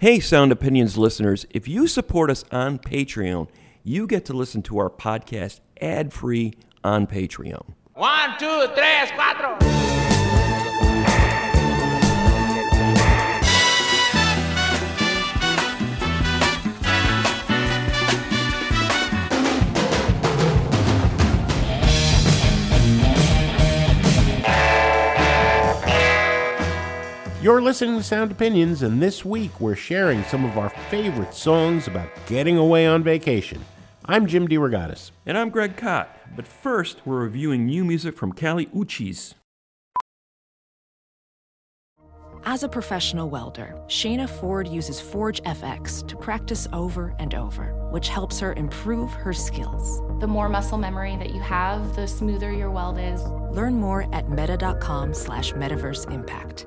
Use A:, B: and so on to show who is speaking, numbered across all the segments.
A: Hey, Sound Opinions listeners, if you support us on Patreon, you get to listen to our podcast ad free on Patreon.
B: One, cuatro.
C: You're listening to Sound Opinions, and this week we're sharing some of our favorite songs about getting away on vacation. I'm Jim DeRogatis.
A: And I'm Greg Kot. But first, we're reviewing new music from Kali Uchis.
D: As a professional welder, Shayna Ford uses Forge FX to practice over and over, which helps her improve her skills.
E: The more muscle memory that you have, the smoother your weld is.
D: Learn more at meta.com slash metaverse impact.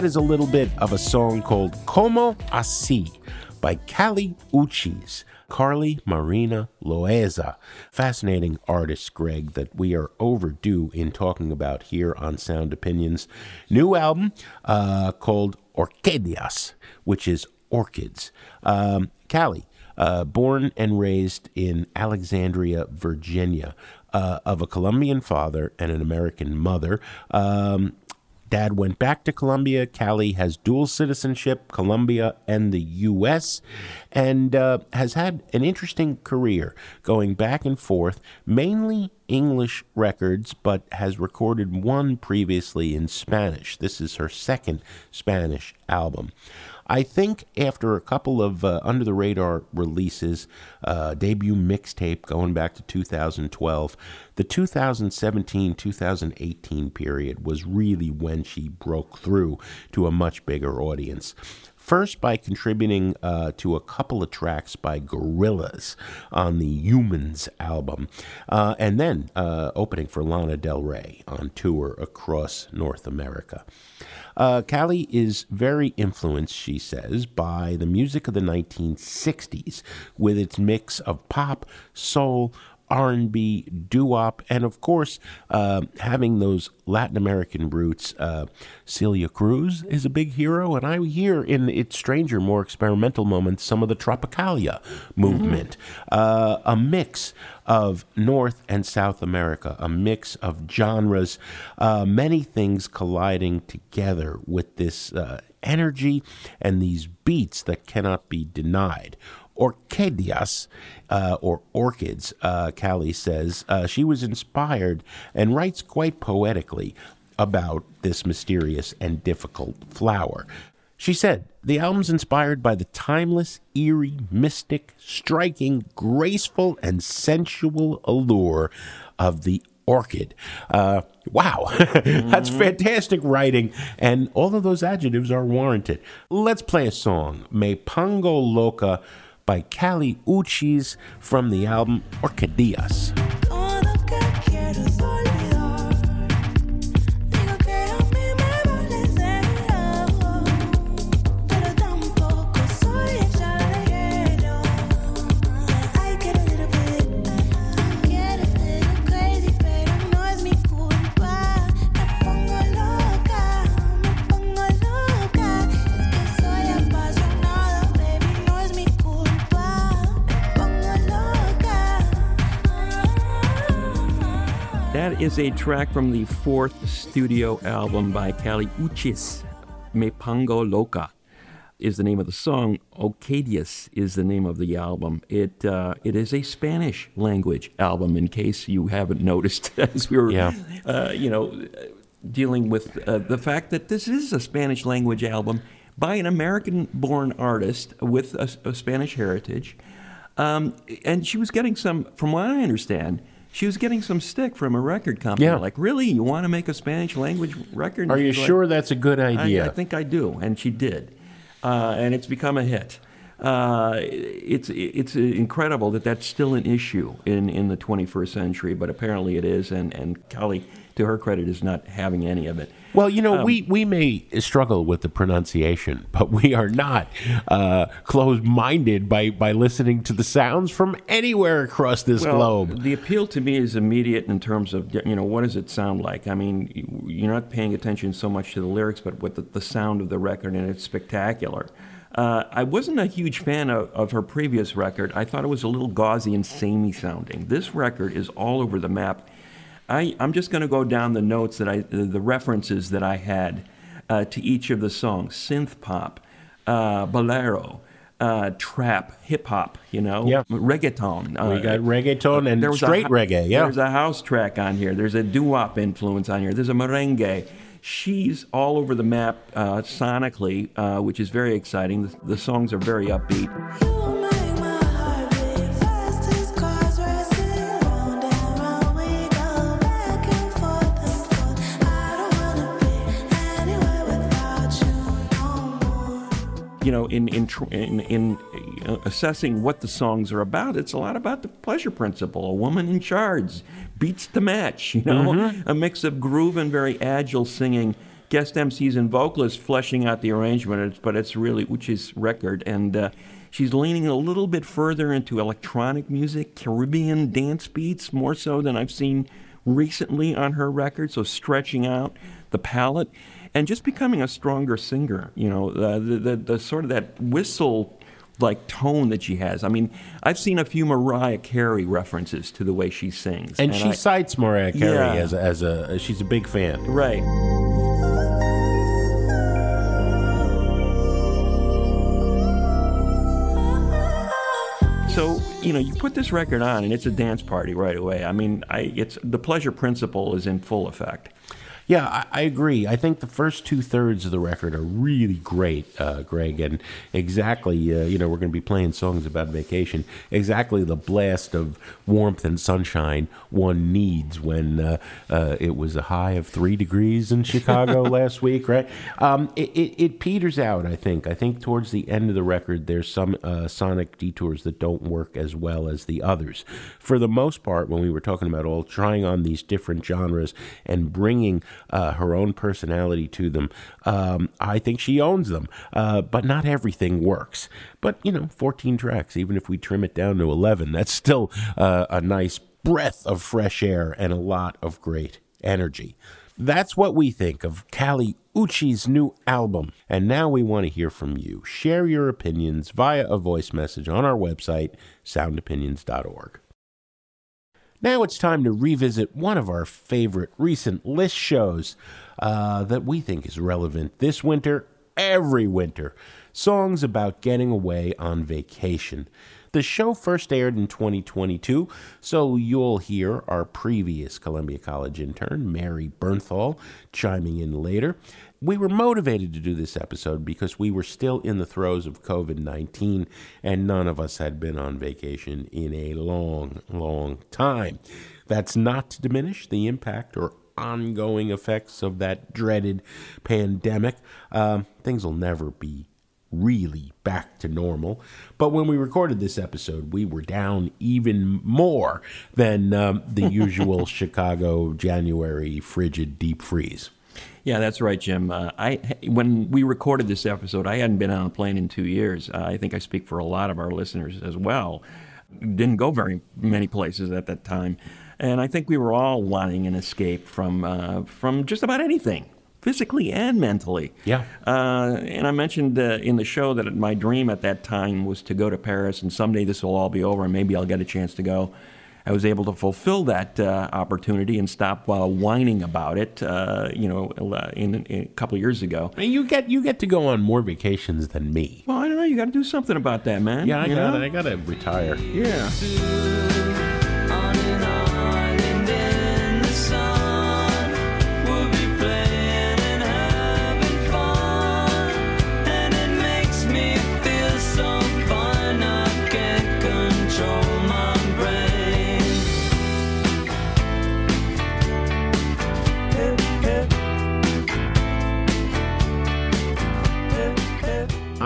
C: That is a little bit of a song called Como Así by Kali Uchis. Karly Marina Loaiza. Fascinating artist, Greg, that we are overdue in talking about here on Sound Opinions. New album uh, called Orquídeas, which is orchids. Um, uh, born and raised in Alexandria, Virginia, uh, of a Colombian father and an American mother. Um, Dad went back to Colombia. Kali has dual citizenship, Colombia and the U.S., and uh, has had an interesting career going back and forth, mainly English records, but has recorded one previously in Spanish. This is her second Spanish album. I think after a couple of uh, under the radar releases, uh, debut mixtape going back to 2012, the 2017 2018 period was really when she broke through to a much bigger audience. First, by contributing uh, to a couple of tracks by Gorillaz on the Humans album, uh, and then uh, opening for Lana Del Rey on tour across North America. Uh, Kali is very influenced, she says, by the music of the 1960s, with its mix of pop, soul, R&B, doo-wop, and of course, uh, having those Latin American roots. Uh, Celia Cruz is a big hero, and I hear in its stranger, more experimental moments some of the Tropicalia movement. Mm-hmm. Uh, a mix of North and South America, a mix of genres, uh, many things colliding together with this uh, energy and these beats that cannot be denied orquídeas, uh, or orchids, uh, Kali says. Uh, she was inspired and writes quite poetically about this mysterious and difficult flower. She said, The album's inspired by the timeless, eerie, mystic, striking, graceful, and sensual allure of the orchid. Uh, wow, that's fantastic writing, and all of those adjectives are warranted. Let's play a song, Me Pongo Loca by Kali Uchis from the album Orquídeas.
A: That is a track from the fourth studio album by Kali Uchis. Me Pongo Loca is the name of the song. Orquídeas is the name of the album. It uh, it is a Spanish language album. In case you haven't noticed, as we were,
C: Yeah.
A: uh, you know, dealing with uh, the fact that this is a Spanish language album by an American-born artist with a, a Spanish heritage, um, and she was getting some, from what I understand. She was getting some stick from a record company.
C: Yeah.
A: Like, really? You want to make a Spanish language record?
C: Are you
A: like,
C: sure that's a good
A: I,
C: idea?
A: I think I do, and she did, uh, and it's become a hit. Uh, it's it's incredible that that's still an issue in, in the 21st century, but apparently it is, and and Kelly, to her credit, is not having any of it.
C: Well, you know,
A: Um,
C: we, we may struggle with the pronunciation, but we are not uh, closed minded by, by listening to the sounds from anywhere across this
A: Well,
C: globe.
A: the appeal to me is immediate in terms of you know what does it sound like. I mean, you're not paying attention so much to the lyrics, but with the, the sound of the record, and it's spectacular. Uh, I wasn't a huge fan of, of her previous record. I thought it was a little gauzy and samey sounding. This record is all over the map. I, I'm just going to go down the notes that I, the references that I had uh, to each of the songs: synth pop, uh, bolero, uh, trap, hip hop. You know,
C: Yeah.
A: reggaeton. Uh,
C: We got reggaeton and
A: there was
C: straight
A: hou-
C: reggae, yeah.
A: There's a house track on here. There's a doo-wop influence on here. There's a merengue. She's all over the map uh, sonically, uh, which is very exciting. The, the songs are very upbeat. You know, in in in, in uh, assessing what the songs are about, it's a lot about the pleasure principle. A woman in charge beats the match. You know,
C: Mm-hmm.
A: a mix of groove and very agile singing. Guest MCs and vocalists fleshing out the arrangement, but it's really Uchi's record, and uh, she's leaning a little bit further into electronic music, Caribbean dance beats, more so than I've seen recently on her record. So stretching out the palette and just becoming a stronger singer. You know, uh, the, the the sort of that whistle like tone that she has. I mean, I've seen a few Mariah Carey references to the way she sings,
C: and she
A: I-
C: cites Mariah Carey
A: Yeah.
C: as, a, as a, she's a big fan.
A: right. So you know, you put this record on, and it's a dance party right away. I mean, I, it's the pleasure principle is in full effect.
C: Yeah, I, I agree. I think the first two thirds of the record are really great, uh, Greg, and exactly, uh, you know, we're going to be playing songs about vacation. Exactly the blast of warmth and sunshine one needs when uh, uh, it was a high of three degrees in Chicago last week, right? Um, it, it, it peters out, I think. I think towards the end of the record, there's some uh, sonic detours that don't work as well as the others. For the most part, when we were talking about all trying on these different genres and bringing uh, her own personality to them, um, I think she owns them. Uh, but not everything works. But, you know, 14 tracks, even if we trim it down to 11, that's still uh, a nice breath of fresh air and a lot of great energy. That's what we think of Kali Uchi's new album. And now we want to hear from you. Share your opinions via a voice message on our website, soundopinions.org. Now it's time to revisit one of our favorite recent list shows uh, that we think is relevant this winter, every winter. Songs about getting away on vacation. The show first aired in 2022, so you'll hear our previous Columbia College intern, Mary Bernthal, chiming in later. We were motivated to do this episode because we were still in the throes of COVID 19 and none of us had been on vacation in a long, long time. That's not to diminish the impact or ongoing effects of that dreaded pandemic. Um, things will never be really back to normal. But when we recorded this episode, we were down even more than um, the usual Chicago January frigid deep freeze.
A: Yeah, that's right, Jim. Uh, I when we recorded this episode, I hadn't been on a plane in two years. Uh, I think I speak for a lot of our listeners as well. Didn't go very many places at that time, and I think we were all wanting an escape from uh, from just about anything, physically and mentally.
C: Yeah.
A: Uh, and I mentioned uh, in the show that my dream at that time was to go to Paris, and someday this will all be over, and maybe I'll get a chance to go. I was able to fulfill that uh, opportunity and stop uh, whining about it. Uh, you know, in, in a couple years ago.
C: I mean, you get you get to go on more vacations than me.
A: Well, I don't know. You got to do something about that, man.
C: Yeah, I got? I got to retire.
A: Yeah.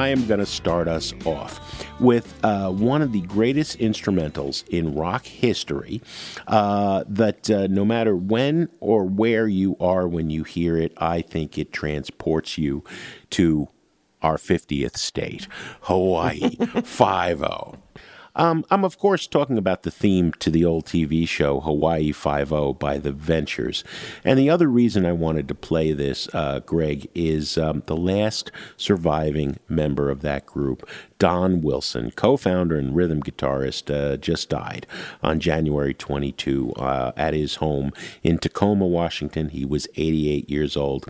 F: I
C: am going to start us off with uh, one of the greatest instrumentals in rock history. Uh, that uh, no matter when or where you are when you hear it, I think it transports you to our 50th state, Hawaii 5 0. Um, I'm, of course, talking about the theme to the old TV show Hawaii Five-O by The Ventures. And the other reason I wanted to play this, uh, Greg, is um, the last surviving member of that group, Don Wilson, co founder and rhythm guitarist, uh, just died on January 22 uh, at his home in Tacoma, Washington. He was 88 years old.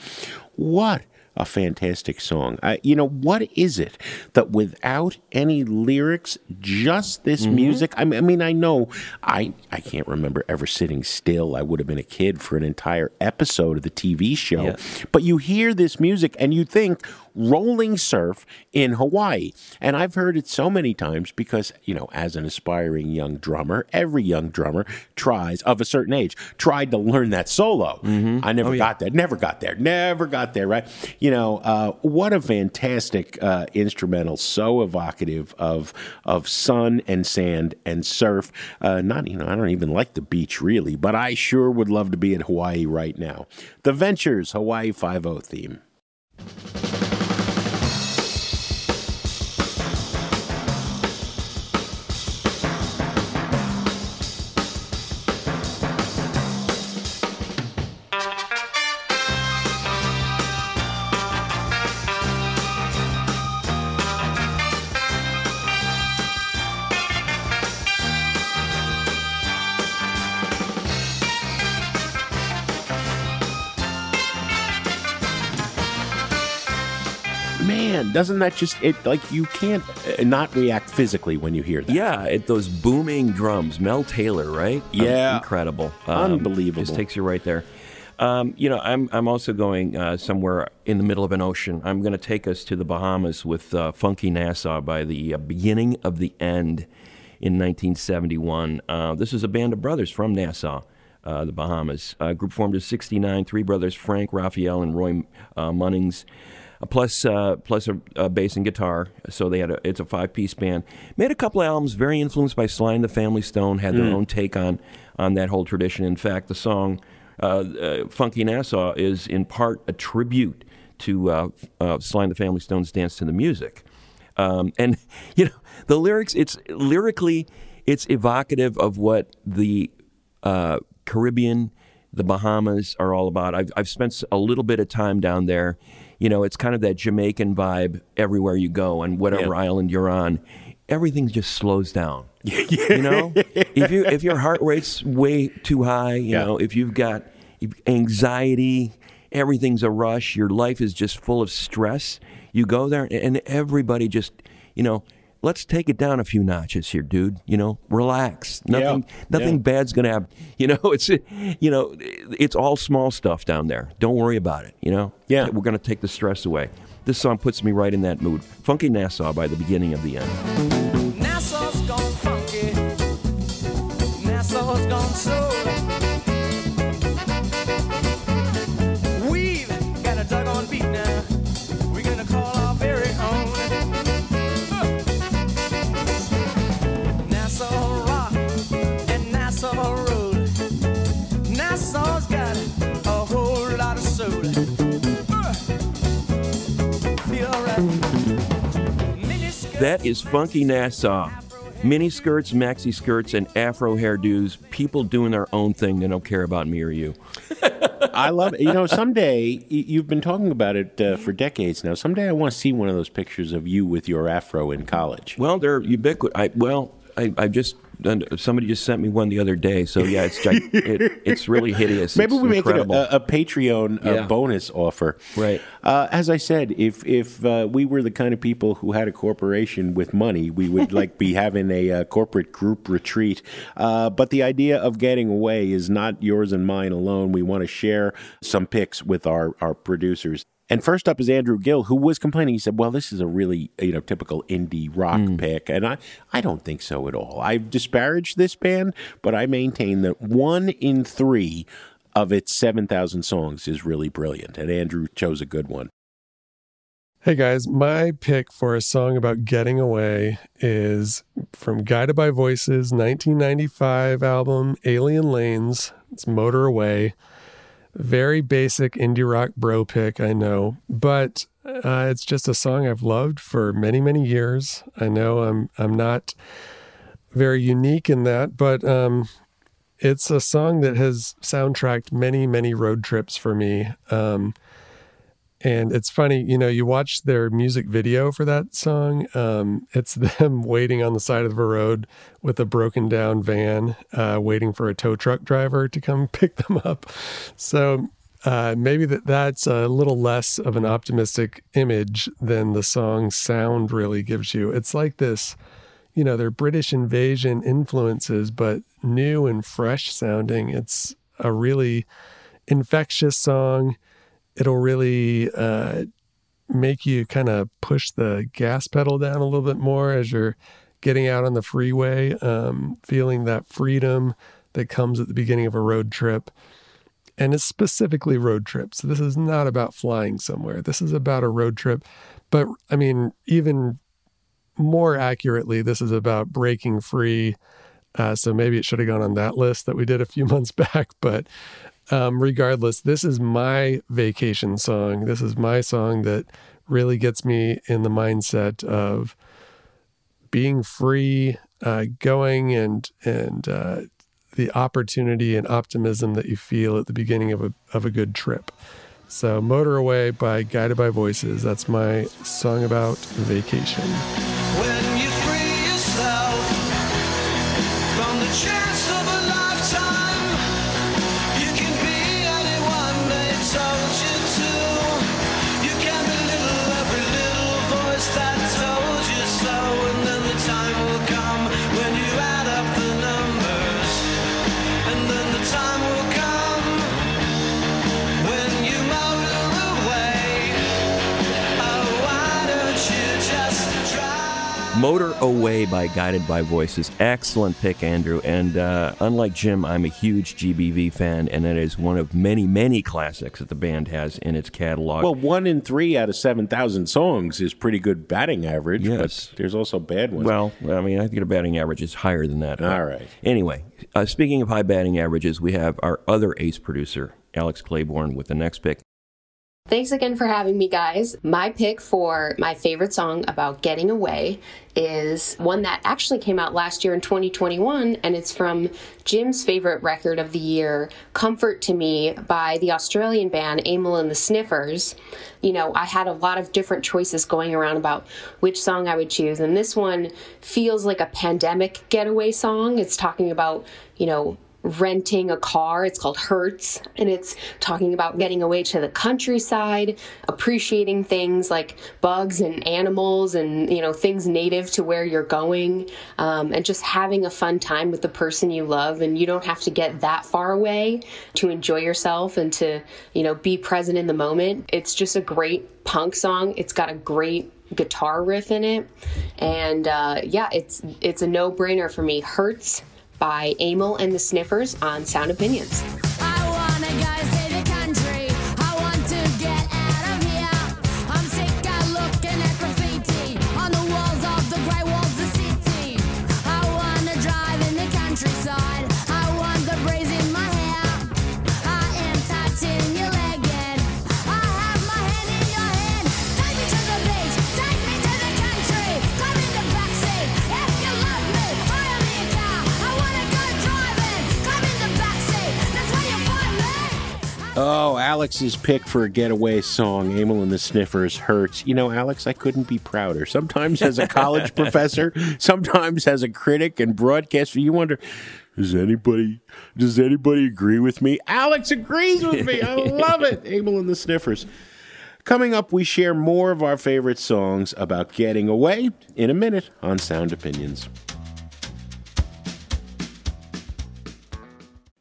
C: What a fantastic song. Uh, you know, what is it that without any lyrics, just this music? I mean, I mean, I know I, I can't remember ever sitting still. I would have been a kid for an entire episode of the TV show.
A: Yeah.
C: But you hear this music and you think rolling surf in Hawaii. And I've heard it so many times because, you know, as an aspiring young drummer, every young drummer tries, of a certain age, tried to learn that solo. I never got there, never got there, never got there, right? You know, uh, what a fantastic uh, instrumental, so evocative of of sun and sand and surf. Uh, not, you know, I don't even like the beach really, but I sure would love to be in Hawaii right now. The Ventures Hawaii Five O theme. Doesn't that just it like you can't uh, not react physically when you hear that?
A: Yeah, it, those booming drums. Mel Taylor, right? Um,
C: Yeah.
A: incredible,
C: Unbelievable.
A: Just takes you right there. Um, you know, I'm I'm also going uh, somewhere in the middle of an ocean. I'm going to take us to the Bahamas with uh, Funky Nassau by the uh, beginning of the end in 1971. Uh, this is a band of brothers from Nassau. Uh, the Bahamas. Uh, group formed in '69. Three brothers: Frank, Raphael, and Roy uh, Munnings plus uh, plus a, a bass and guitar. So they had a it's a five piece band. Made a couple of albums, very influenced by Sly and the Family Stone. Had their own take on on that whole tradition. In fact, the song uh, uh, "Funky Nassau" is in part a tribute to uh, uh, Sly and the Family Stone's "Dance to the Music." Um, and you know the lyrics. It's lyrically, it's evocative of what the uh, Caribbean, the Bahamas are all about. I've, I've spent a little bit of time down there. You know, it's kind of that Jamaican vibe everywhere you go, and whatever
C: Yeah.
A: island you're on, everything just slows down. you know, if you if your heart rate's way too high, you
C: Yeah.
A: know, if you've got anxiety, everything's a rush. Your life is just full of stress. You go there, and everybody just, you know, let's take it down a few notches here, dude. You know, relax. Nothing, nothing
C: Yeah.
A: bad's gonna happen. You know, it's, you know, it's all small stuff down there. Don't worry about it. You know.
C: Yeah.
A: We're gonna take the stress away. This song puts me right in that mood. Funky Nassau by the beginning of the end. That is Funky Nassau. Mini skirts, maxi skirts, and afro hairdos. People doing their own thing. They don't care about me or you.
C: I love it. You know, someday you've been talking about it uh, for decades now. Someday I want to see one of those pictures of you with your afro in college.
A: Well, they're ubiquitous. Well, I, I just somebody just sent me one the other day. So yeah, it's it, it's really hideous.
C: Maybe
A: It's
C: we make it a, a Patreon uh,
A: Yeah.
C: bonus offer.
A: Right.
C: Uh, as I said, if if uh, we were the kind of people who had a corporation with money, we would like be having a uh, corporate group retreat. Uh, but the idea of getting away is not yours and mine alone. We want to share some picks with our our producers. And first up is Andrew Gill, who was complaining. He said, "Well, this is a really you know typical indie rock mm. pick," and I I don't think so at all. I've disparaged this band, but I maintain that one in three of its seven thousand songs is really brilliant, and Andrew chose a good one.
G: Hey guys, my pick for a song about getting away is from Guided by Voices 1995 album Alien Lanes. It's Motor Away. Very basic indie rock bro pick, I know, but uh, it's just a song I've loved for many, many years. I know I'm I'm not very unique in that, but um, it's a song that has soundtracked many, many road trips for me. Um, and it's funny, you know, you watch their music video for that song. Um, it's them waiting on the side of the road with a broken down van, uh, waiting for a tow truck driver to come pick them up. So uh, maybe that that's a little less of an optimistic image than the song sound really gives you. It's like this, you know, they're British invasion influences, but new and fresh sounding. It's a really infectious song it'll really uh, make you kind of push the gas pedal down a little bit more as you're getting out on the freeway, um, feeling that freedom that comes at the beginning of a road trip. And it's specifically road trips. This is not about flying somewhere. This is about a road trip. But I mean, even more accurately, this is about breaking free. Uh, so maybe it should have gone on that list that we did a few months back. But um, regardless, this is my vacation song. This is my song that really gets me in the mindset of being free, uh, going and and uh, the opportunity and optimism that you feel at the beginning of a of a good trip. So, "Motor Away" by Guided by Voices. That's my song about vacation.
F: Motor Away
A: by Guided by Voices. Excellent pick, Andrew. And uh, unlike Jim, I'm a huge GBV fan, and it is one of many, many classics that the band has in its catalog.
C: Well, one in three out of seven thousand songs is pretty good batting average.
A: Yes.
C: but there's also bad ones.
A: Well, I mean, I think the batting average is higher than that.
C: All right.
A: Anyway, uh, speaking of high batting averages, we have our other ace producer, Alex Claiborne, with the next pick.
H: Thanks again for having me, guys. My pick for my favorite song about getting away is one that actually came out last year in 2021, and it's from Jim's favorite record of the year, Comfort to Me, by the Australian band Amyl and the Sniffers. You know, I had a lot of different choices going around about which song I would choose, and this one feels like a pandemic getaway song. It's talking about, you know, renting a car. It's called Hertz, and it's talking about getting away to the countryside, appreciating things like bugs and animals and you know things native to where you're going, um, and just having a fun time with the person you love. And you don't have to get that far away to enjoy yourself and to you know be present in the moment. It's just a great punk song. It's got a great guitar riff in it, and uh, yeah, it's it's a no brainer for me. Hertz by Amyl and the Sniffers on Sound Opinions.
C: Oh, Alex's pick for a getaway song, Amyl and the Sniffers, Hertz. You know, Alex, I couldn't be prouder. Sometimes as a college professor, sometimes as a critic and broadcaster, you wonder, does anybody does anybody agree with me? Alex agrees with me. I love it. Amyl and the Sniffers. Coming up, we share more of our favorite songs about getting away in a minute on Sound Opinions.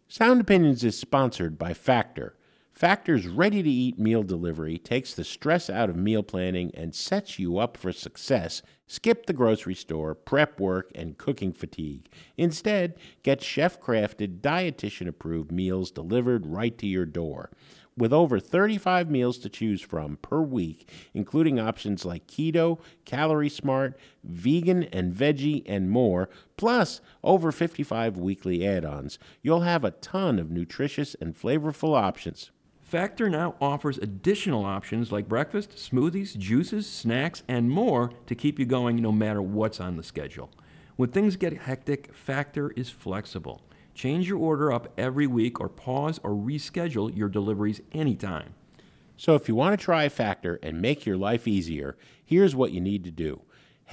C: Sound Opinions is sponsored by Factor. Factor's ready to eat meal delivery takes the stress out of meal planning and sets you up for success. Skip the grocery store, prep work, and cooking fatigue. Instead, get chef crafted, dietitian approved meals delivered right to your door. With over 35 meals to choose from per week, including options like keto, calorie smart, vegan and veggie, and more, plus over 55 weekly add ons, you'll have a ton of nutritious and flavorful options.
A: Factor now offers additional options like breakfast, smoothies, juices, snacks, and more to keep you going no matter what's on the schedule. When things get hectic, Factor is flexible. Change your order up every week or pause or reschedule your deliveries anytime.
C: So if you want to try Factor and make your life easier, here's what you need to do.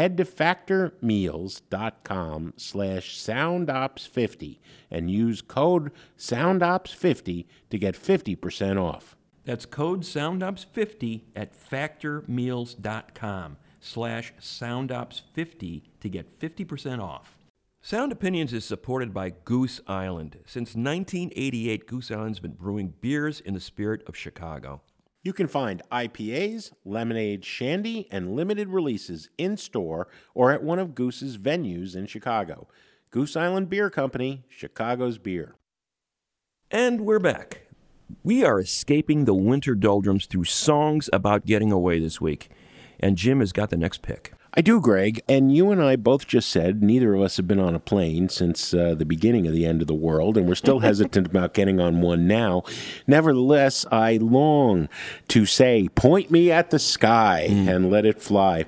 C: Head to factormeals.com slash soundops50 and use code soundops50 to get 50% off.
A: That's code SoundOps50 at factormeals.com slash SoundOps50 to get 50% off. Sound Opinions is supported by Goose Island. Since 1988, Goose Island's been brewing beers in the spirit of Chicago.
C: You can find IPAs, lemonade, shandy, and limited releases in store or at one of Goose's venues in Chicago. Goose Island Beer Company, Chicago's beer.
A: And we're back. We are escaping the winter doldrums through songs about getting away this week. And Jim has got the next pick.
C: I do, Greg. And you and I both just said neither of us have been on a plane since uh, the beginning of the end of the world, and we're still hesitant about getting on one now. Nevertheless, I long to say, point me at the sky and let it fly.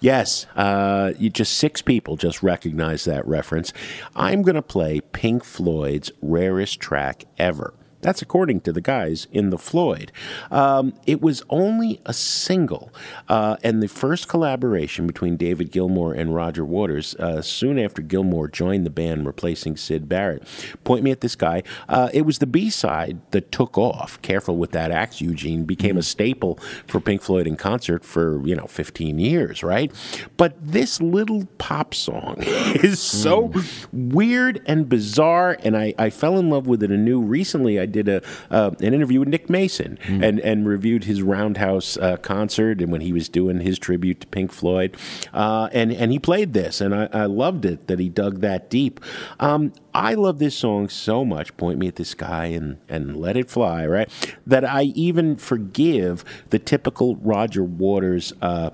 C: Yes, uh, you just six people just recognize that reference. I'm going to play Pink Floyd's rarest track ever. That's according to the guys in the Floyd. Um, it was only a single, uh, and the first collaboration between David Gilmour and Roger Waters. Uh, soon after Gilmour joined the band, replacing Syd Barrett. Point me at the sky. Uh, it was the B side that took off. Careful with that axe, Eugene. Became a staple for Pink Floyd in concert for you know 15 years, right? But this little pop song is so weird and bizarre, and I, I fell in love with it anew recently. I did a uh, an interview with Nick Mason and and reviewed his Roundhouse uh, concert and when he was doing his tribute to Pink Floyd, uh, and and he played this, and I, I loved it that he dug that deep. Um, I love this song so much. Point me at the sky and and let it fly, right? That I even forgive the typical Roger Waters. Uh,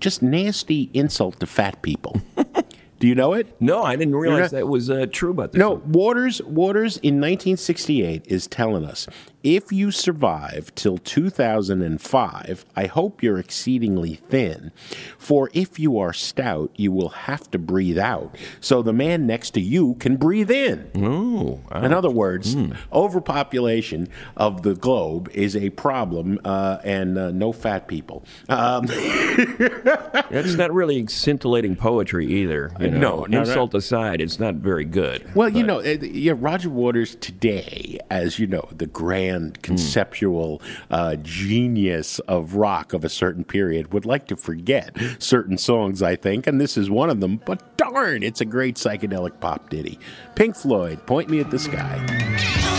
C: just nasty insult to fat people. Do you know it?
A: No, I didn't realize
C: not-
A: that was uh, true about this.
C: No, Waters Waters in 1968 is telling us if you survive till 2005, I hope you're exceedingly thin. For if you are stout, you will have to breathe out, so the man next to you can breathe in.
A: Oh,
C: In other words, overpopulation of the globe is a problem, uh, and uh, no fat people. Um,
A: That's not really scintillating poetry either. you know.
C: No, no, no.
A: Insult aside, it's not very good.
C: Well, you know, uh, yeah, Roger Waters today, as you know, the grand conceptual uh, genius of rock of a certain period, would like to forget certain songs, I think, and this is one of them. But darn, it's a great psychedelic pop ditty. Pink Floyd, Point Me at the Sky.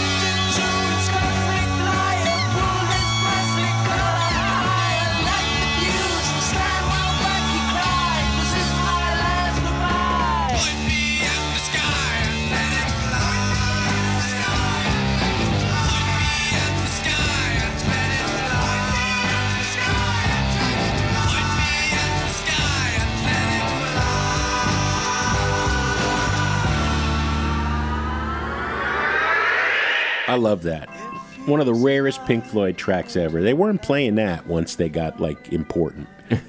C: Love that. One of the rarest Pink Floyd tracks ever. They weren't playing that once they got like important.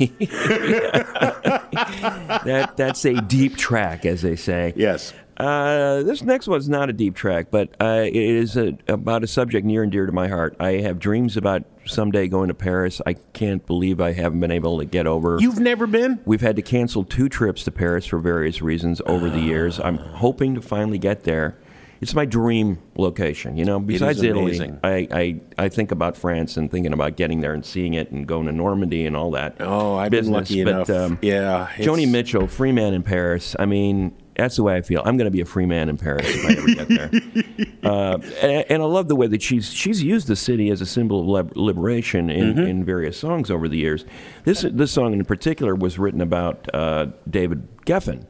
A: That that's a deep track, as they say.
C: Yes.
A: Uh, this next one's not a deep track, but uh, it is a, about a subject near and dear to my heart. I have dreams about someday going to Paris. I can't believe I haven't been able to get over.
C: You've never been?
A: We've had to cancel two trips to Paris for various reasons over the years. I'm hoping to finally get there. It's my dream location, you know. Besides Italy. I, I, I think about France and thinking about getting there and seeing it and going to Normandy and all that.
C: Oh, I've been lucky
A: but,
C: enough.
A: Um,
C: Yeah,
A: Joni Mitchell, free man in Paris. I mean, that's the way I feel. I'm going to be a free man in Paris if I ever get there. uh, and, and I love the way that she's she's used the city as a symbol of liberation in,
C: Mm-hmm.
A: in various songs over the years. This this song in particular was written about uh, David Geffen,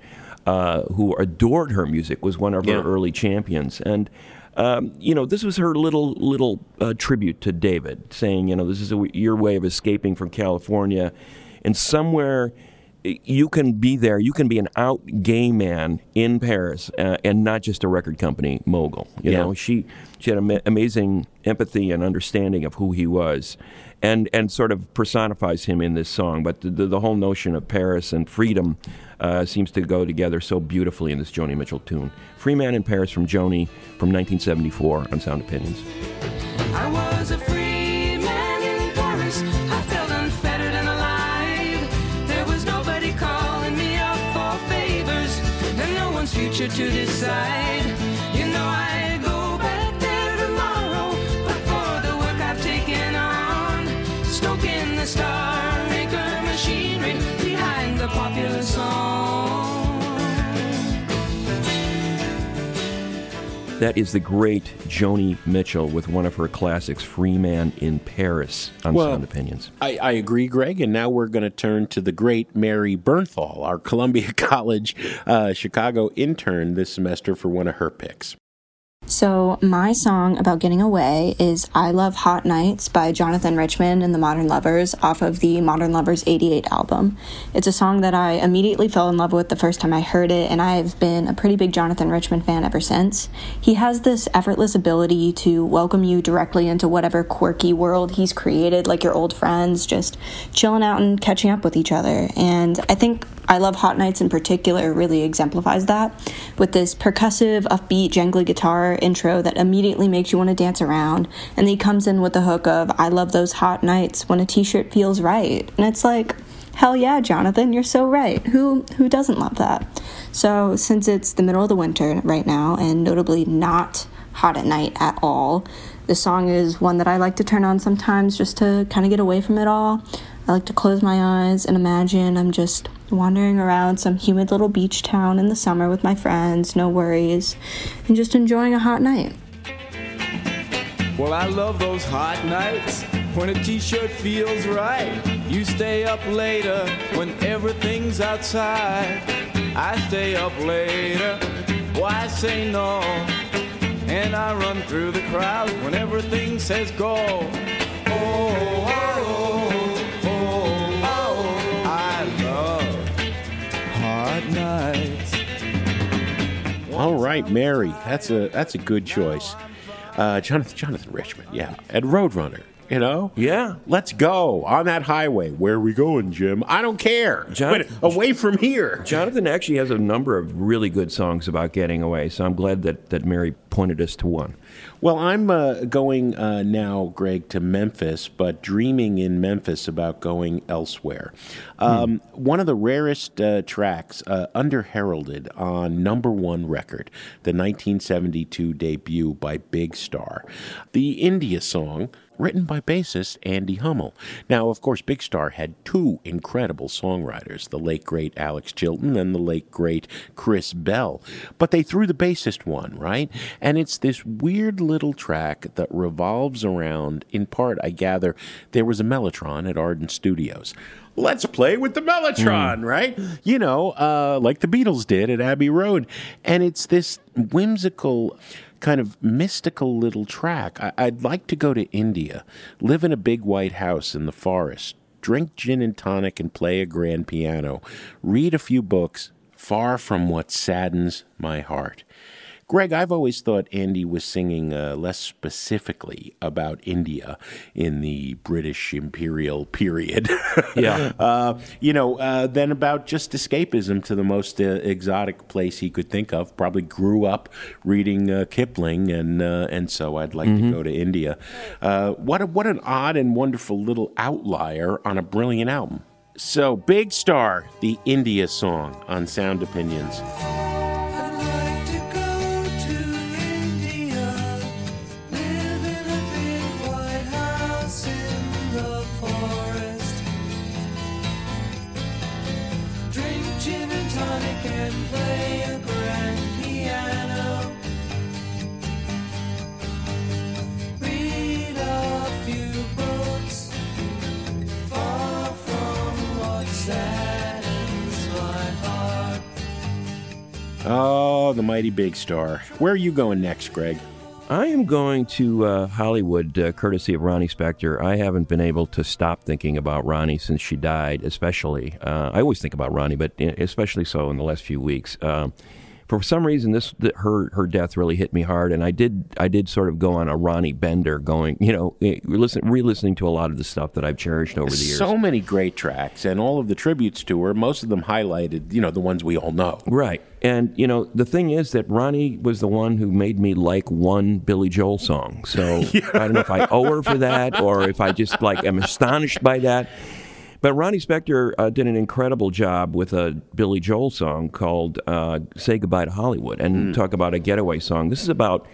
A: uh, who adored her music, was one of
C: Yeah.
A: her early champions, and. Um, you know, this was her little little uh, tribute to David, saying, you know, this is a, your way of escaping from California, and somewhere you can be there. You can be an out gay man in Paris, uh, and not just a record company mogul. You
C: Yeah.
A: know, she she had ama- amazing empathy and understanding of who he was, and and sort of personifies him in this song. But the the, the whole notion of Paris and freedom uh, seems to go together so beautifully in this Joni Mitchell tune. "Free Man in Paris" from Joni from 1974 on Sound Opinions.
F: I was
A: That is the great Joni Mitchell with one of her classics, "Free Man in Paris" on
C: Well,
A: Sound Opinions.
C: I, I agree, Greg. And now we're going to turn to the great Mary Bernthal, our Columbia College uh, Chicago intern this semester, for one of her picks.
I: So, my song about getting away is I Love Hot Nights by Jonathan Richman and the Modern Lovers off of the Modern Lovers 88 album. It's a song that I immediately fell in love with the first time I heard it, and I've been a pretty big Jonathan Richman fan ever since. He has this effortless ability to welcome you directly into whatever quirky world he's created, like your old friends, just chilling out and catching up with each other. And I think I Love Hot Nights in particular really exemplifies that with this percussive, upbeat, jangly guitar intro that immediately makes you want to dance around. And he comes in with the hook of I love those hot nights when a t shirt feels right. And it's like, hell yeah, Jonathan, you're so right. Who who doesn't love that? So since it's the middle of the winter right now and notably not hot at night at all, the song is one that I like to turn on sometimes just to kind of get away from it all. I like to close my eyes and imagine I'm just wandering around some humid little beach town in the summer with my friends, no worries, and just enjoying a hot night.
J: Well, I love those hot nights when a t-shirt feels right. You stay up later when everything's outside. I stay up later. Why say no? And I run through the crowd when everything says go. Oh, oh, oh, hot nights.
C: All right, Mary. That's a that's a good choice. Uh, Jonathan Jonathan Richman, yeah, and Roadrunner. You know,
A: Yeah.
C: let's go on that highway. Where are we going, Jim? I don't care.
A: Jon-
C: Wait, away from here.
A: Jonathan actually has a number of really good songs about getting away, so I'm glad that, that Mary pointed us to one.
C: Well, I'm uh, going uh, now, Greg, to Memphis, but dreaming in Memphis about going elsewhere. Um, One of the rarest uh, tracks uh, under heralded on number one record, the 1972 debut by Big Star, the India song. Written by bassist Andy Hummel. Now, of course, Big Star had two incredible songwriters, the late great Alex Chilton and the late great Chris Bell. But they threw the bassist one, right? And it's this weird little track that revolves around, in part, I gather, there was a Mellotron at Ardent Studios. Let's play with the Mellotron, right? You know, uh, like the Beatles did at Abbey Road. And it's this whimsical, kind of mystical little track. I- I'd like to go to India, live in a big white house in the forest, drink gin and tonic and play a grand piano, read a few books, far from what saddens my heart. Greg, I've always thought Andy was singing uh, less specifically about India in the British imperial period.
A: Yeah.
C: uh, you know, uh, than about just escapism to the most uh, exotic place he could think of. Probably grew up reading uh, Kipling, and uh, and so I'd like
A: Mm-hmm.
C: to go to India. Uh, what a, what an odd and wonderful little outlier on a brilliant album. So, Big Star, the India song on Sound Opinions. The mighty Big Star. Where are you going next, Greg?
A: I am going to uh, Hollywood, uh, courtesy of Ronnie Spector. I haven't been able to stop thinking about Ronnie since she died, especially. Uh, I always think about Ronnie, but uh, especially so in the last few weeks. For some reason, this th- her her death really hit me hard, and I did I did sort of go on a Ronnie bender, going you know eh, listen re-listening to a lot of the stuff that I've cherished over the years.
C: So many great tracks, and all of the tributes to her, most of them highlighted, you know, the ones we all know.
A: Right. And, you know, the thing is that Ronnie was the one who made me like one Billy Joel song. So I don't know if I owe her for that or if I just, like, am astonished by that. But Ronnie Spector uh, did an incredible job with a Billy Joel song called uh, Say Goodbye to Hollywood and talk about a getaway song. This is about.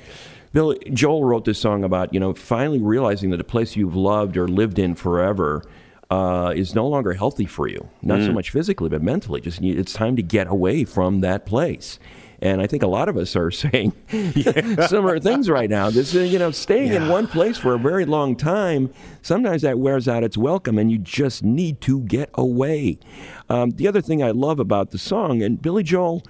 A: Billy Joel wrote this song about you know finally realizing that a place you've loved or lived in forever uh, is no longer healthy for you. Not so
C: Mm.
A: much physically, but mentally. Just it's time to get away from that place. And I think a lot of us are saying similar things right now. This, uh, you know, staying in one place for a very long time, sometimes that wears out its welcome, and you just need to get away. Um, the other thing I love about the song, and Billy Joel,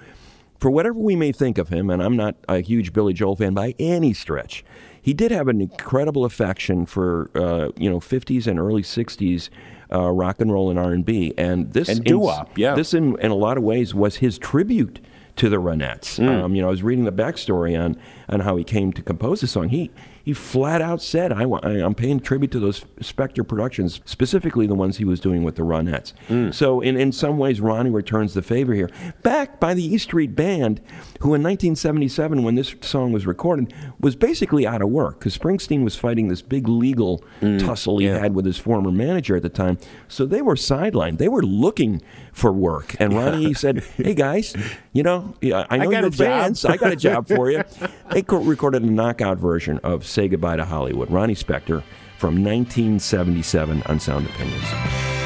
A: for whatever we may think of him, and I'm not a huge Billy Joel fan by any stretch, he did have an incredible affection for uh, you know 50s and early 60s uh, rock and roll and R&B, and this
C: And doo-wop, yeah.
A: this in, in a lot of ways was his tribute to the Ronettes.
C: Mm.
A: Um, you know, I was reading the backstory on on how he came to compose the song. He he flat out said, I, I, I'm paying tribute to those Spector productions, specifically the ones he was doing with the Ronettes."
C: Mm.
A: So, in in some ways, Ronnie returns the favor here, backed by the E Street Band, who in 1977, when this song was recorded, was basically out of work because Springsteen was fighting this big legal
C: Mm.
A: tussle he had with his former manager at the time. So they were sidelined. They were looking for work, and Ronnie said, "Hey guys, you know, yeah, I
C: I
A: know
C: got
A: you're
C: a job."
A: fans. I got a job for you." They co- recorded a knockout version of "Say Goodbye to Hollywood." Ronnie Spector from 1977 on Sound Opinions.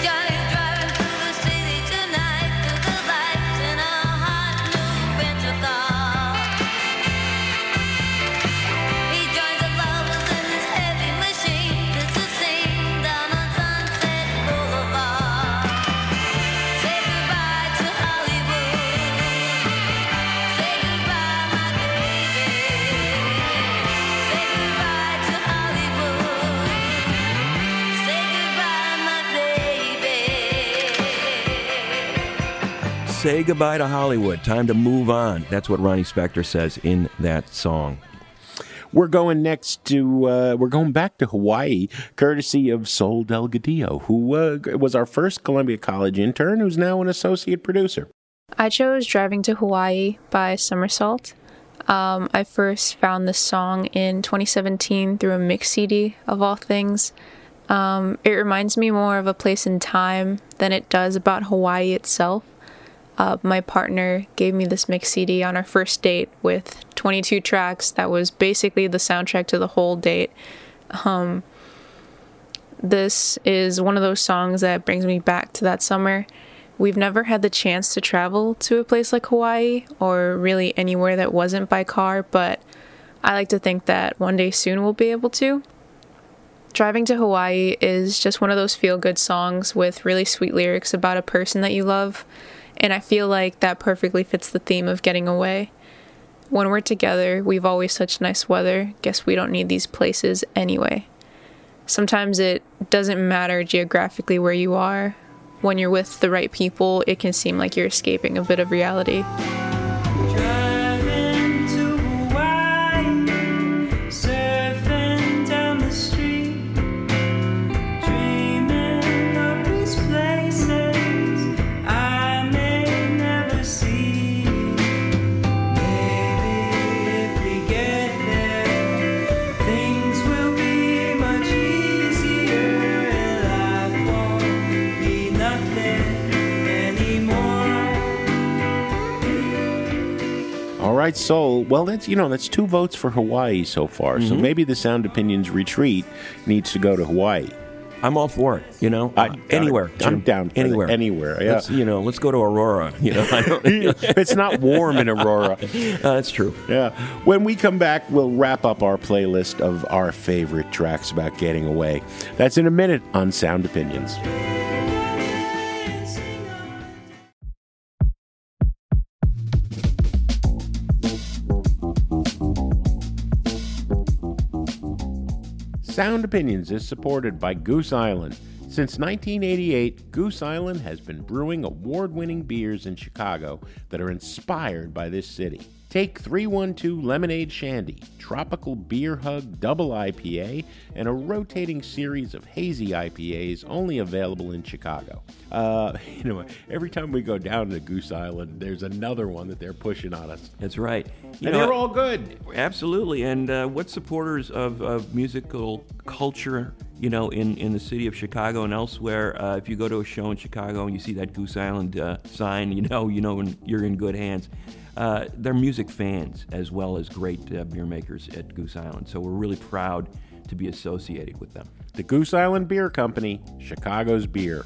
A: Say goodbye to Hollywood. Time to move on. That's what Ronnie Spector says in that song.
C: We're going next to, uh, we're going back to Hawaii, courtesy of Sol Delgadillo, who uh, was our first Columbia College intern, who's now an associate producer.
K: I chose Driving to Hawaii by Summer Salt. Um, I first found this song in 2017 through a mix CD, of all things. Um, it reminds me more of a place in time than it does about Hawaii itself. Uh, my partner gave me this mix CD on our first date with 22 tracks that was basically the soundtrack to the whole date. Um, this is one of those songs that brings me back to that summer. We've never had the chance to travel to a place like Hawaii or really anywhere that wasn't by car, but I like to think that one day soon we'll be able to. Driving to Hawaii is just one of those feel good songs with really sweet lyrics about a person that you love, and I feel like that perfectly fits the theme of getting away. When we're together, we've always such nice weather. Guess we don't need these places anyway. Sometimes it doesn't matter geographically where you are. When you're with the right people, it can seem like you're escaping a bit of reality.
C: Right, Sol. Well, that's you know that's two votes for Hawaii so far. So
A: Mhm.
C: maybe the Sound Opinions retreat needs to go to Hawaii.
A: I'm all for it. You know,
C: I-
A: anywhere.
C: I'm down for that.
A: anywhere.
C: Anywhere, yeah.
A: Let's, you know, let's go to Aurora. You know, I don't,
C: it's not warm in Aurora.
A: Uh, that's true.
C: Yeah. When we come back, we'll wrap up our playlist of our favorite tracks about getting away. That's in a minute on Sound Opinions. Sound Opinions is supported by Goose Island. Since 1988, Goose Island has been brewing award winning beers in Chicago that are inspired by this city. Take 312 Lemonade Shandy, Tropical Beer Hug Double IPA, and a rotating series of hazy IPAs only available in Chicago. Uh, you know, every time we go down to Goose Island, there's another one that they're pushing on us.
A: That's right. You
C: and
A: know,
C: they're all good.
A: Absolutely. And uh, what supporters of, of musical culture, you know, in, in the city of Chicago and elsewhere, uh, if you go to a show in Chicago and you see that Goose Island uh, sign, you know, you know, when you're in good hands. Uh, they're music fans as well as great uh, beer makers at Goose Island. So we're really proud to be associated with them.
C: The Goose Island Beer Company, Chicago's beer.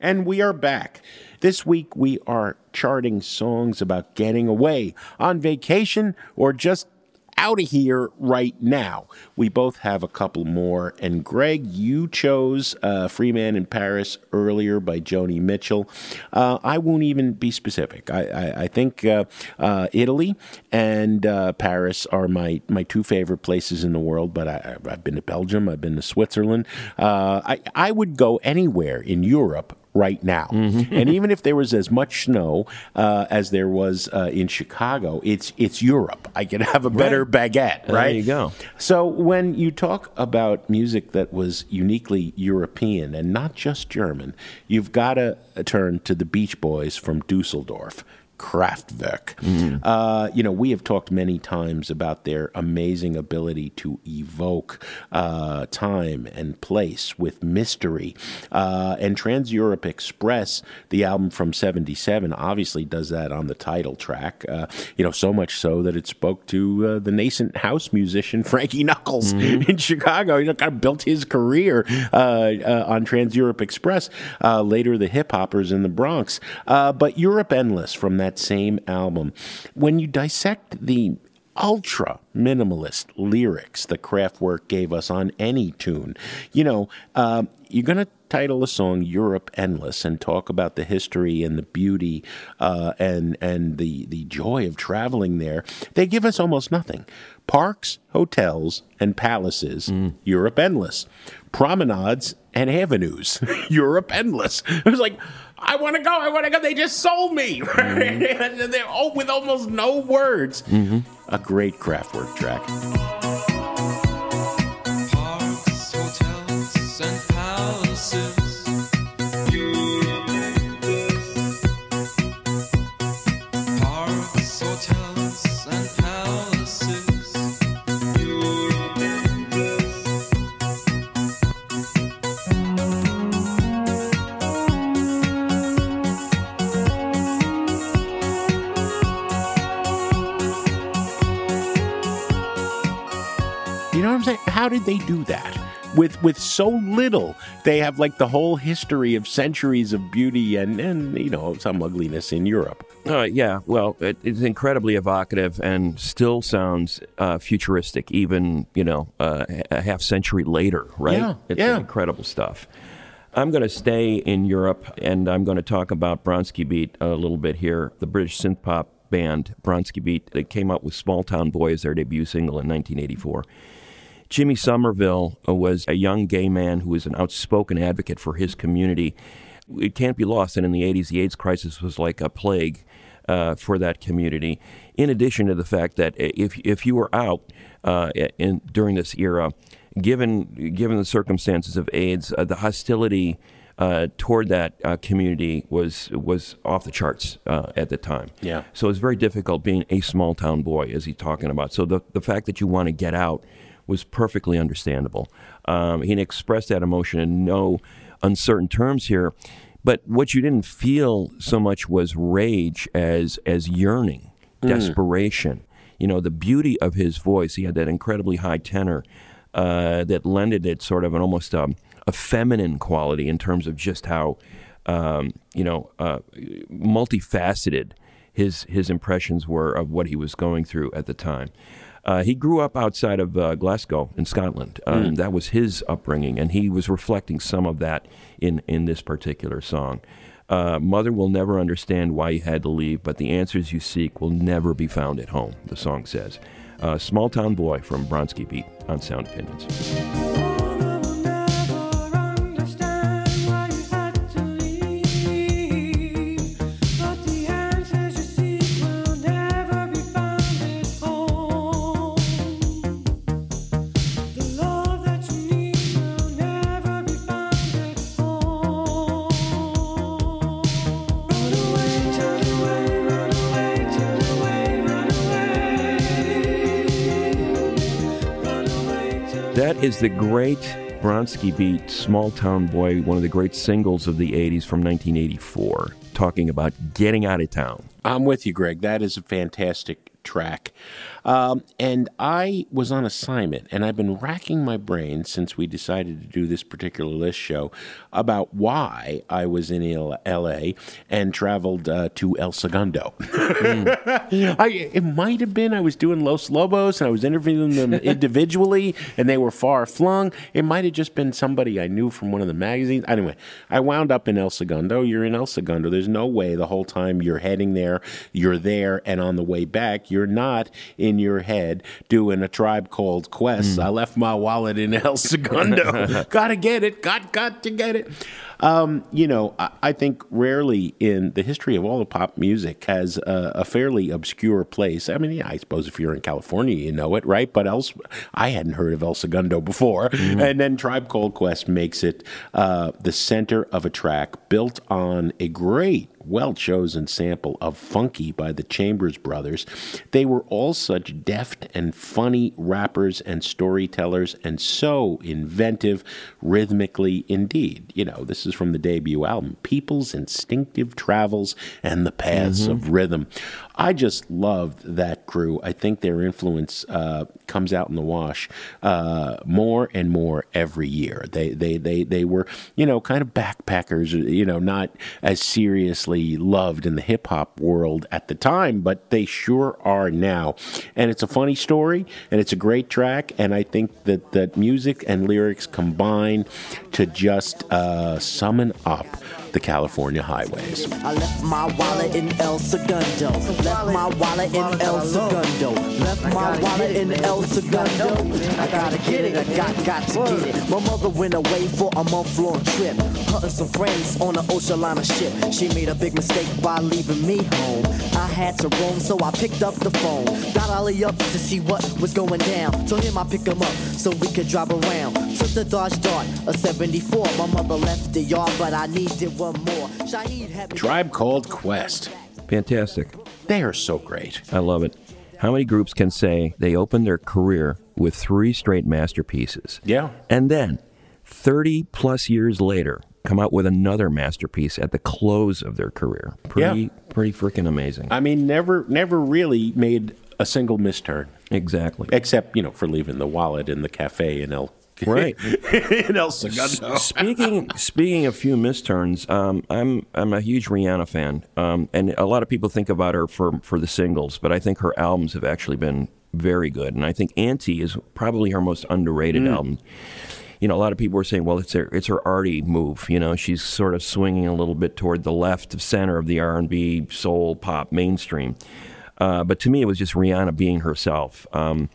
C: And we are back. This week we are charting songs about getting away, on vacation, or just out of here right now. We both have a couple more. And Greg, you chose uh, Free Man in Paris earlier by Joni Mitchell. Uh, I won't even be specific. I, I, I think uh, uh, Italy and uh, Paris are my, my two favorite places in the world, but I, I've been to Belgium, I've been to Switzerland. Uh, I, I would go anywhere in Europe right now. and even if there was as much snow uh, as there was uh, in Chicago, it's it's Europe. I could have a better baguette, right?
A: There you go.
C: So when you talk about music that was uniquely European and not just German, you've got to turn to the Beach Boys from Dusseldorf. Kraftwerk. Uh, you know, we have talked many times about their amazing ability to evoke uh, time and place with mystery. Uh, and Trans Europe Express, the album from 77, obviously does that on the title track. Uh, you know, so much so that it spoke to uh, the nascent house musician Frankie Knuckles in Chicago. You know, kind of built his career uh, uh, on Trans Europe Express. Uh, later, the hip hoppers in the Bronx. Uh, but Europe Endless from that same album. When you dissect the ultra minimalist lyrics that Kraftwerk gave us on any tune, you know, um, you're going to title a song Europe Endless and talk about the history and the beauty uh, and and the the joy of traveling there. They give us almost nothing. Parks, hotels, and palaces, Europe Endless. Promenades and avenues, Europe Endless. It was like, I want to go, I want to go. They just sold me. Mm-hmm. They're all with almost no words. Mm-hmm. A great Kraftwerk track. How did they do that? With with so little, they have like the whole history of centuries of beauty and and you know some ugliness in Europe.
A: Uh, yeah, well, it, it's incredibly evocative and still sounds uh, futuristic, even you know uh, a half century later, right?
C: Yeah,
A: it's
C: yeah.
A: incredible stuff. I'm going to stay in Europe, and I'm going to talk about Bronski Beat a little bit here. The British synth pop band Bronski Beat that came out with Small Town Boy as their debut single in 1984. Jimmy Somerville uh, was a young gay man who was an outspoken advocate for his community. It can't be lost that in the 80s, the AIDS crisis was like a plague uh, for that community. In addition to the fact that if, if you were out uh, in, during this era, given, given the circumstances of AIDS, uh, the hostility uh, toward that uh, community was was off the charts uh, at the time.
C: Yeah.
A: So it's very difficult being a small town boy, as he's talking about. So the the fact that you want to get out was perfectly understandable. Um, he expressed that emotion in no uncertain terms here. But what you didn't feel so much was rage as as yearning,
C: Mm.
A: desperation. You know, the beauty of his voice. He had that incredibly high tenor uh, that lended it sort of an almost um, a feminine quality in terms of just how um, you know uh, multifaceted his his impressions were of what he was going through at the time. Uh, he grew up outside of uh, Glasgow in Scotland. Um,
C: Mm.
A: That was his upbringing, and he was reflecting some of that in in this particular song. Uh, Mother will never understand why you had to leave, but the answers you seek will never be found at home. The song says. Uh, Small town boy from Bronski Beat on Sound Opinions. Is the great Bronski beat, Small Town Boy, one of the great singles of the 80s from 1984, talking about getting out of town.
C: I'm with you, Greg. That is a fantastic track. Um, and I was on assignment, and I've been racking my brain since we decided to do this particular list show about why I was in LA and traveled uh, to El Segundo. I, it might have been I was doing Los Lobos and I was interviewing them individually, and they were far flung. It might have just been somebody I knew from one of the magazines. Anyway, I wound up in El Segundo. You're in El Segundo. There's no way the whole time you're heading there, you're there, and on the way back, you're not in your head doing a tribe called Quest. Hmm. I left my wallet in El Segundo. Gotta get it. Got got to get it. Um, you know, I, I think rarely in the history of all of pop music has a, a fairly obscure place. I mean, yeah, I suppose if you're in California, you know it, right? But else, I hadn't heard of El Segundo before. And then Tribe Called Quest makes it uh, the center of a track built on a great well chosen sample of Funky by the Chambers Brothers. They were all such deft and funny rappers and storytellers and so inventive rhythmically indeed. You know, this is from the debut album, People's Instinctive Travels and the Paths mm-hmm. of Rhythm. I just loved that crew. I think their influence uh, comes out in the wash uh, more and more every year. They, they, they, they were, you know, kind of backpackers, you know, not as seriously loved in the hip hop world at the time, but they sure are now. And it's a funny story and it's a great track. And I think that, that music and lyrics combine to just uh, summon up the California highways.
L: I left my wallet in El Segundo. Left my wallet in El Segundo. Left my wallet in El Segundo. I gotta get it, I got got to get it. My mother went away for a month long trip. Her some friends on an ocean liner ship. She made a big mistake by leaving me home. I had to roam, so I picked up the phone. Got Ollie up to see what was going down. Told him I pick him up so we could drive around. Took the Dodge Dart, a 74. My mother left the yard, but I needed one more. Shaheed had.
C: Tribe Called Quest.
A: Fantastic.
C: They are so great.
A: I love it. How many groups can say they opened their career with three straight masterpieces?
C: Yeah.
A: And then, 30 plus years later, come out with another masterpiece at the close of their career. Pretty,
C: Yeah.
A: pretty freaking amazing.
C: I mean, never, never really made a single misturn.
A: Exactly.
C: Except, you know, for leaving the wallet in the cafe in El
A: Right.
C: in El Segundo.
A: S- speaking speaking of few misturns, um, I'm I'm a huge Rihanna fan, um, and a lot of people think about her for for the singles, but I think her albums have actually been very good, and I think Anti is probably her most underrated
C: Mm.
A: album. You know, a lot of people were saying, well, it's her it's her arty move. You know, she's sort of swinging a little bit toward the left of center of the R and B, soul, pop, mainstream. Uh, but to me, it was just Rihanna being herself. Um,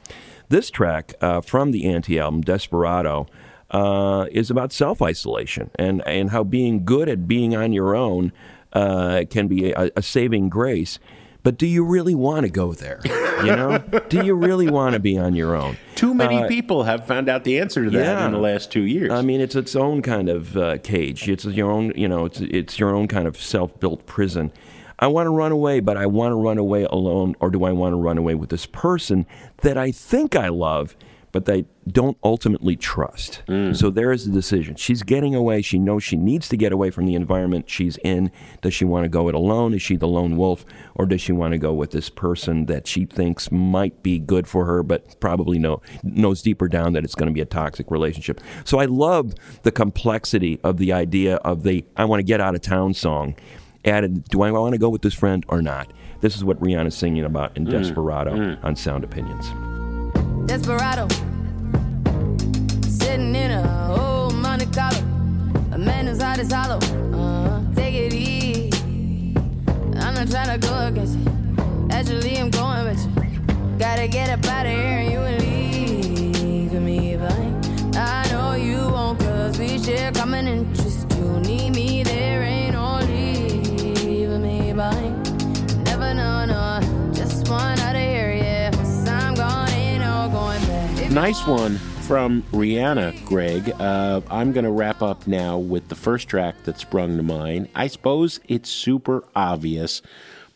A: This track uh, from the Anti album, Desperado, uh, is about self isolation and, and how being good at being on your own uh, can be a, a saving grace. But do you really want to go there? You know, do you really want to be on your own?
C: Too many
A: Uh,
C: people have found out the answer to that
A: yeah.
C: in the last two years.
A: I mean, it's its own kind of uh, cage. It's your own, you know, it's it's your own kind of self-built prison. I want to run away, but I want to run away alone, or do I want to run away with this person that I think I love, but they don't ultimately trust? Mm. So there is the decision. She's getting away. She knows she needs to get away from the environment she's in. Does she want to go it alone? Is she the lone wolf, or does she want to go with this person that she thinks might be good for her, but probably know knows deeper down that it's going to be a toxic relationship? So I love the complexity of the idea of the "I want to get out of town" song. Added, do I want to go with this friend or not? This is what Rihanna's singing about in
M: Mm,
A: Desperado
M: mm.
A: on Sound Opinions.
M: Desperado. Sitting in a old Monte Carlo. A man whose heart is hollow. Uh, take it easy. I'm not trying to go against it. Actually, I'm going with you. Gotta get up out of here and you will leave me behind. I know you won't, cause we share common interest.
C: Nice one from Rihanna, Greg. Uh, I'm going to wrap up now with the first track that sprung to mind. I suppose it's super obvious,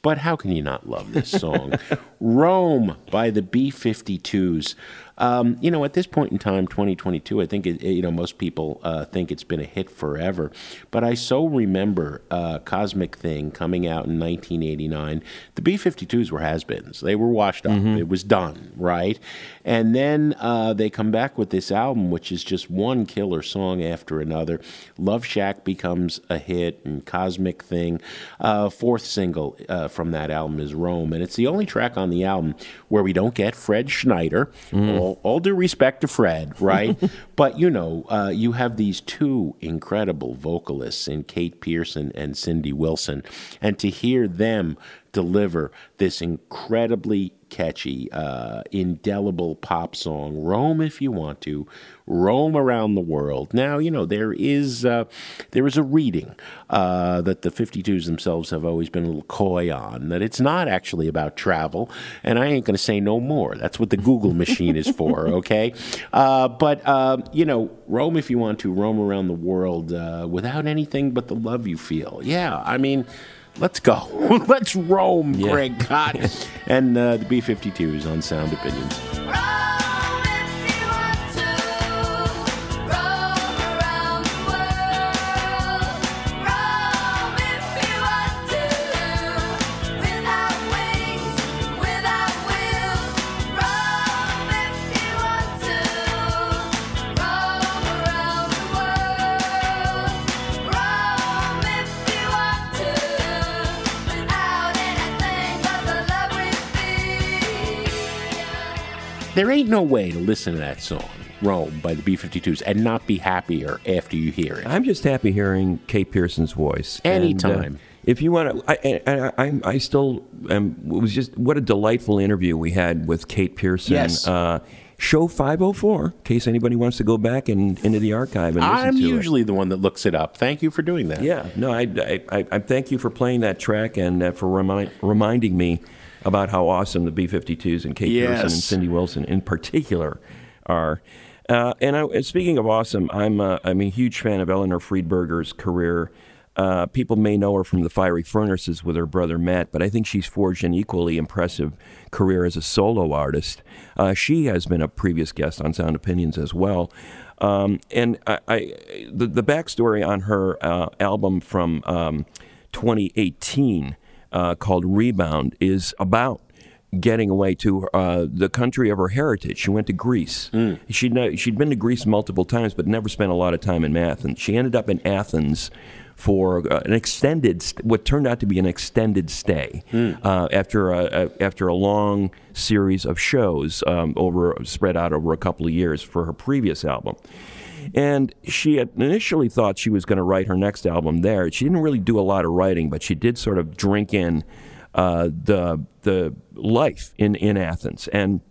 C: but how can you not love this song? Roam by the B 52s. Um, you know, at this point in time, 2022, I think, it, you know, most people uh, think it's been a hit forever. But I so remember uh, Cosmic Thing coming out in 1989. The B 52s were has beens, they were washed up. It was done, right? And then uh, they come back with this album, which is just one killer song after another. Love Shack becomes a hit, and Cosmic Thing. Uh, fourth single uh, from that album is Rome, and it's the only track on the album where we don't get Fred Schneider. All, all due respect to Fred, right? but you know, uh, you have these two incredible vocalists in Kate Pierson and Cindy Wilson, and to hear them deliver this incredibly catchy, uh, indelible pop song, "Roam If You Want to," roam around the world. Now, you know there is uh, there is a reading uh, that the 52s themselves have always been a little coy on that it's not actually about travel, and I ain't going to say no more. That's what the Google machine is for, okay? Uh, but uh, you know, roam if you want to, roam around the world uh, without anything but the love you feel. Yeah, I mean. Let's go. Let's roam, Greg Kot. and uh, the B 52s on Sound Opinions. There ain't no way to listen to that song, Roam, by the B 52s, and not be happier after you hear it.
A: I'm just happy hearing Kate Pierson's voice.
C: Anytime.
A: And, uh, if you want to, I, I, I, I still am, it was just what a delightful interview we had with Kate Pierson.
C: Yes.
A: Uh, show 504, in case anybody wants to go back and into the archive and listen
C: I'm
A: to it.
C: usually the one that looks it up. Thank you for doing that.
A: Yeah, no, I, I, I, I thank you for playing that track and uh, for remind, reminding me about how awesome the B-52s and Kate Pierson and Cindy Wilson in particular are. Uh, and I, speaking of awesome, I'm uh, I'm a huge fan of Eleanor Friedberger's career. Uh, people may know her from the Fiery Furnaces with her brother Matt, but I think she's forged an equally impressive career as a solo artist. Uh, she has been a previous guest on Sound Opinions as well. Um, and I, I, the, the backstory on her uh, album from um, 2018 uh, called Rebound is about getting away to uh, the country of her heritage. She went to Greece. She'd, no- she'd been to Greece multiple times, but never spent a lot of time in Athens. She ended up in Athens for uh, an extended, st- what turned out to be an extended stay uh, after a, a, after a long series of shows um, over spread out over a couple of years for her previous album. And she had initially thought she was going to write her next album there. She didn't really do a lot of writing, but she did sort of drink in uh, the the life in, in Athens. And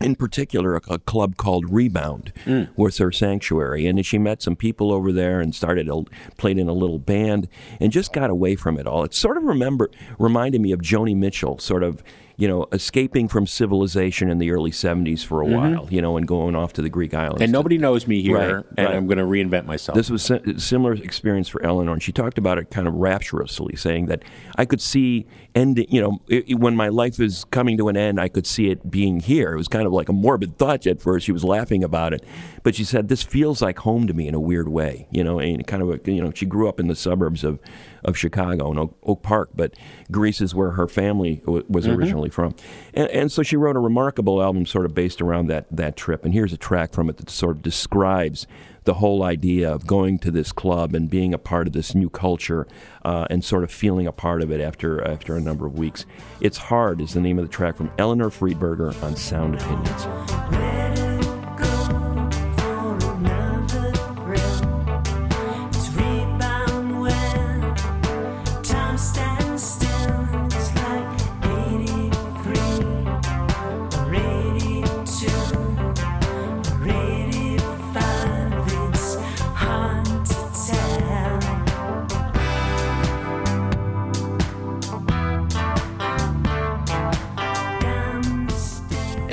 A: in particular, a, a club called Rebound was her sanctuary, and she met some people over there and started a, played in a little band and just got away from it all. It sort of remember reminded me of Joni Mitchell, sort of you know escaping from civilization in the early '70s for a
C: Mhm.
A: while, you know, and going off to the Greek islands.
C: And nobody knows me here,
A: Right,
C: and
A: right.
C: I'm going to reinvent myself.
A: This was a similar experience for Eleanor, and she talked about it kind of rapturously, saying that I could see ending. You know, i i- when my life is coming to an end, I could see it being here. It was kind of like a morbid thought at first. She was laughing about it, but she said this feels like home to me in a weird way. You know, and kind of a, you know, she grew up in the suburbs of of Chicago in Oak, Oak Park, but Greece is where her family w- was
C: Mhm.
A: originally from, and, and so she wrote a remarkable album, sort of based around that that trip. And here's a track from it that sort of describes the whole idea of going to this club and being a part of this new culture uh, and sort of feeling a part of it after after a number of weeks. It's hard is the name of the track from Eleanor Friedberger on Sound Opinions.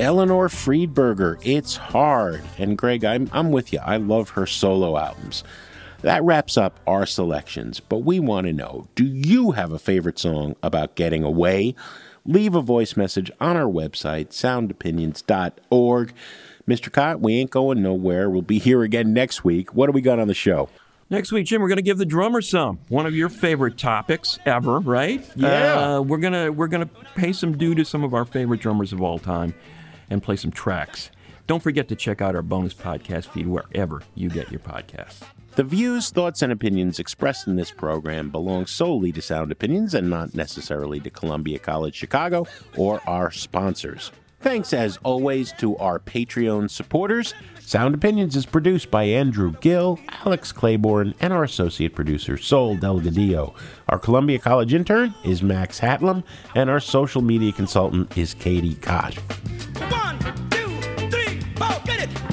C: Eleanor Friedberger, It's Hard. And Greg, I'm, I'm with you. I love her solo albums. That wraps up our selections, but we want to know do you have a favorite song about getting away? Leave a voice message on our website, soundopinions.org. Mr. Kot, we ain't going nowhere. We'll be here again next week. What do we got on the show?
A: Next week, Jim, we're going to give the drummer some. One of your favorite topics ever, right?
C: Yeah.
A: Uh, we're gonna we're gonna pay some due to some of our favorite drummers of all time, and play some tracks. Don't forget to check out our bonus podcast feed wherever you get your podcasts.
C: The views, thoughts, and opinions expressed in this program belong solely to Sound Opinions and not necessarily to Columbia College Chicago or our sponsors. Thanks, as always, to our Patreon supporters. Sound Opinions is produced by Andrew Gill, Alex Claiborne, and our associate producer, Sol Delgadillo. Our Columbia College intern is Max Hatlam, and our social media consultant is Katie Koch.
F: One, two, three, four, get it!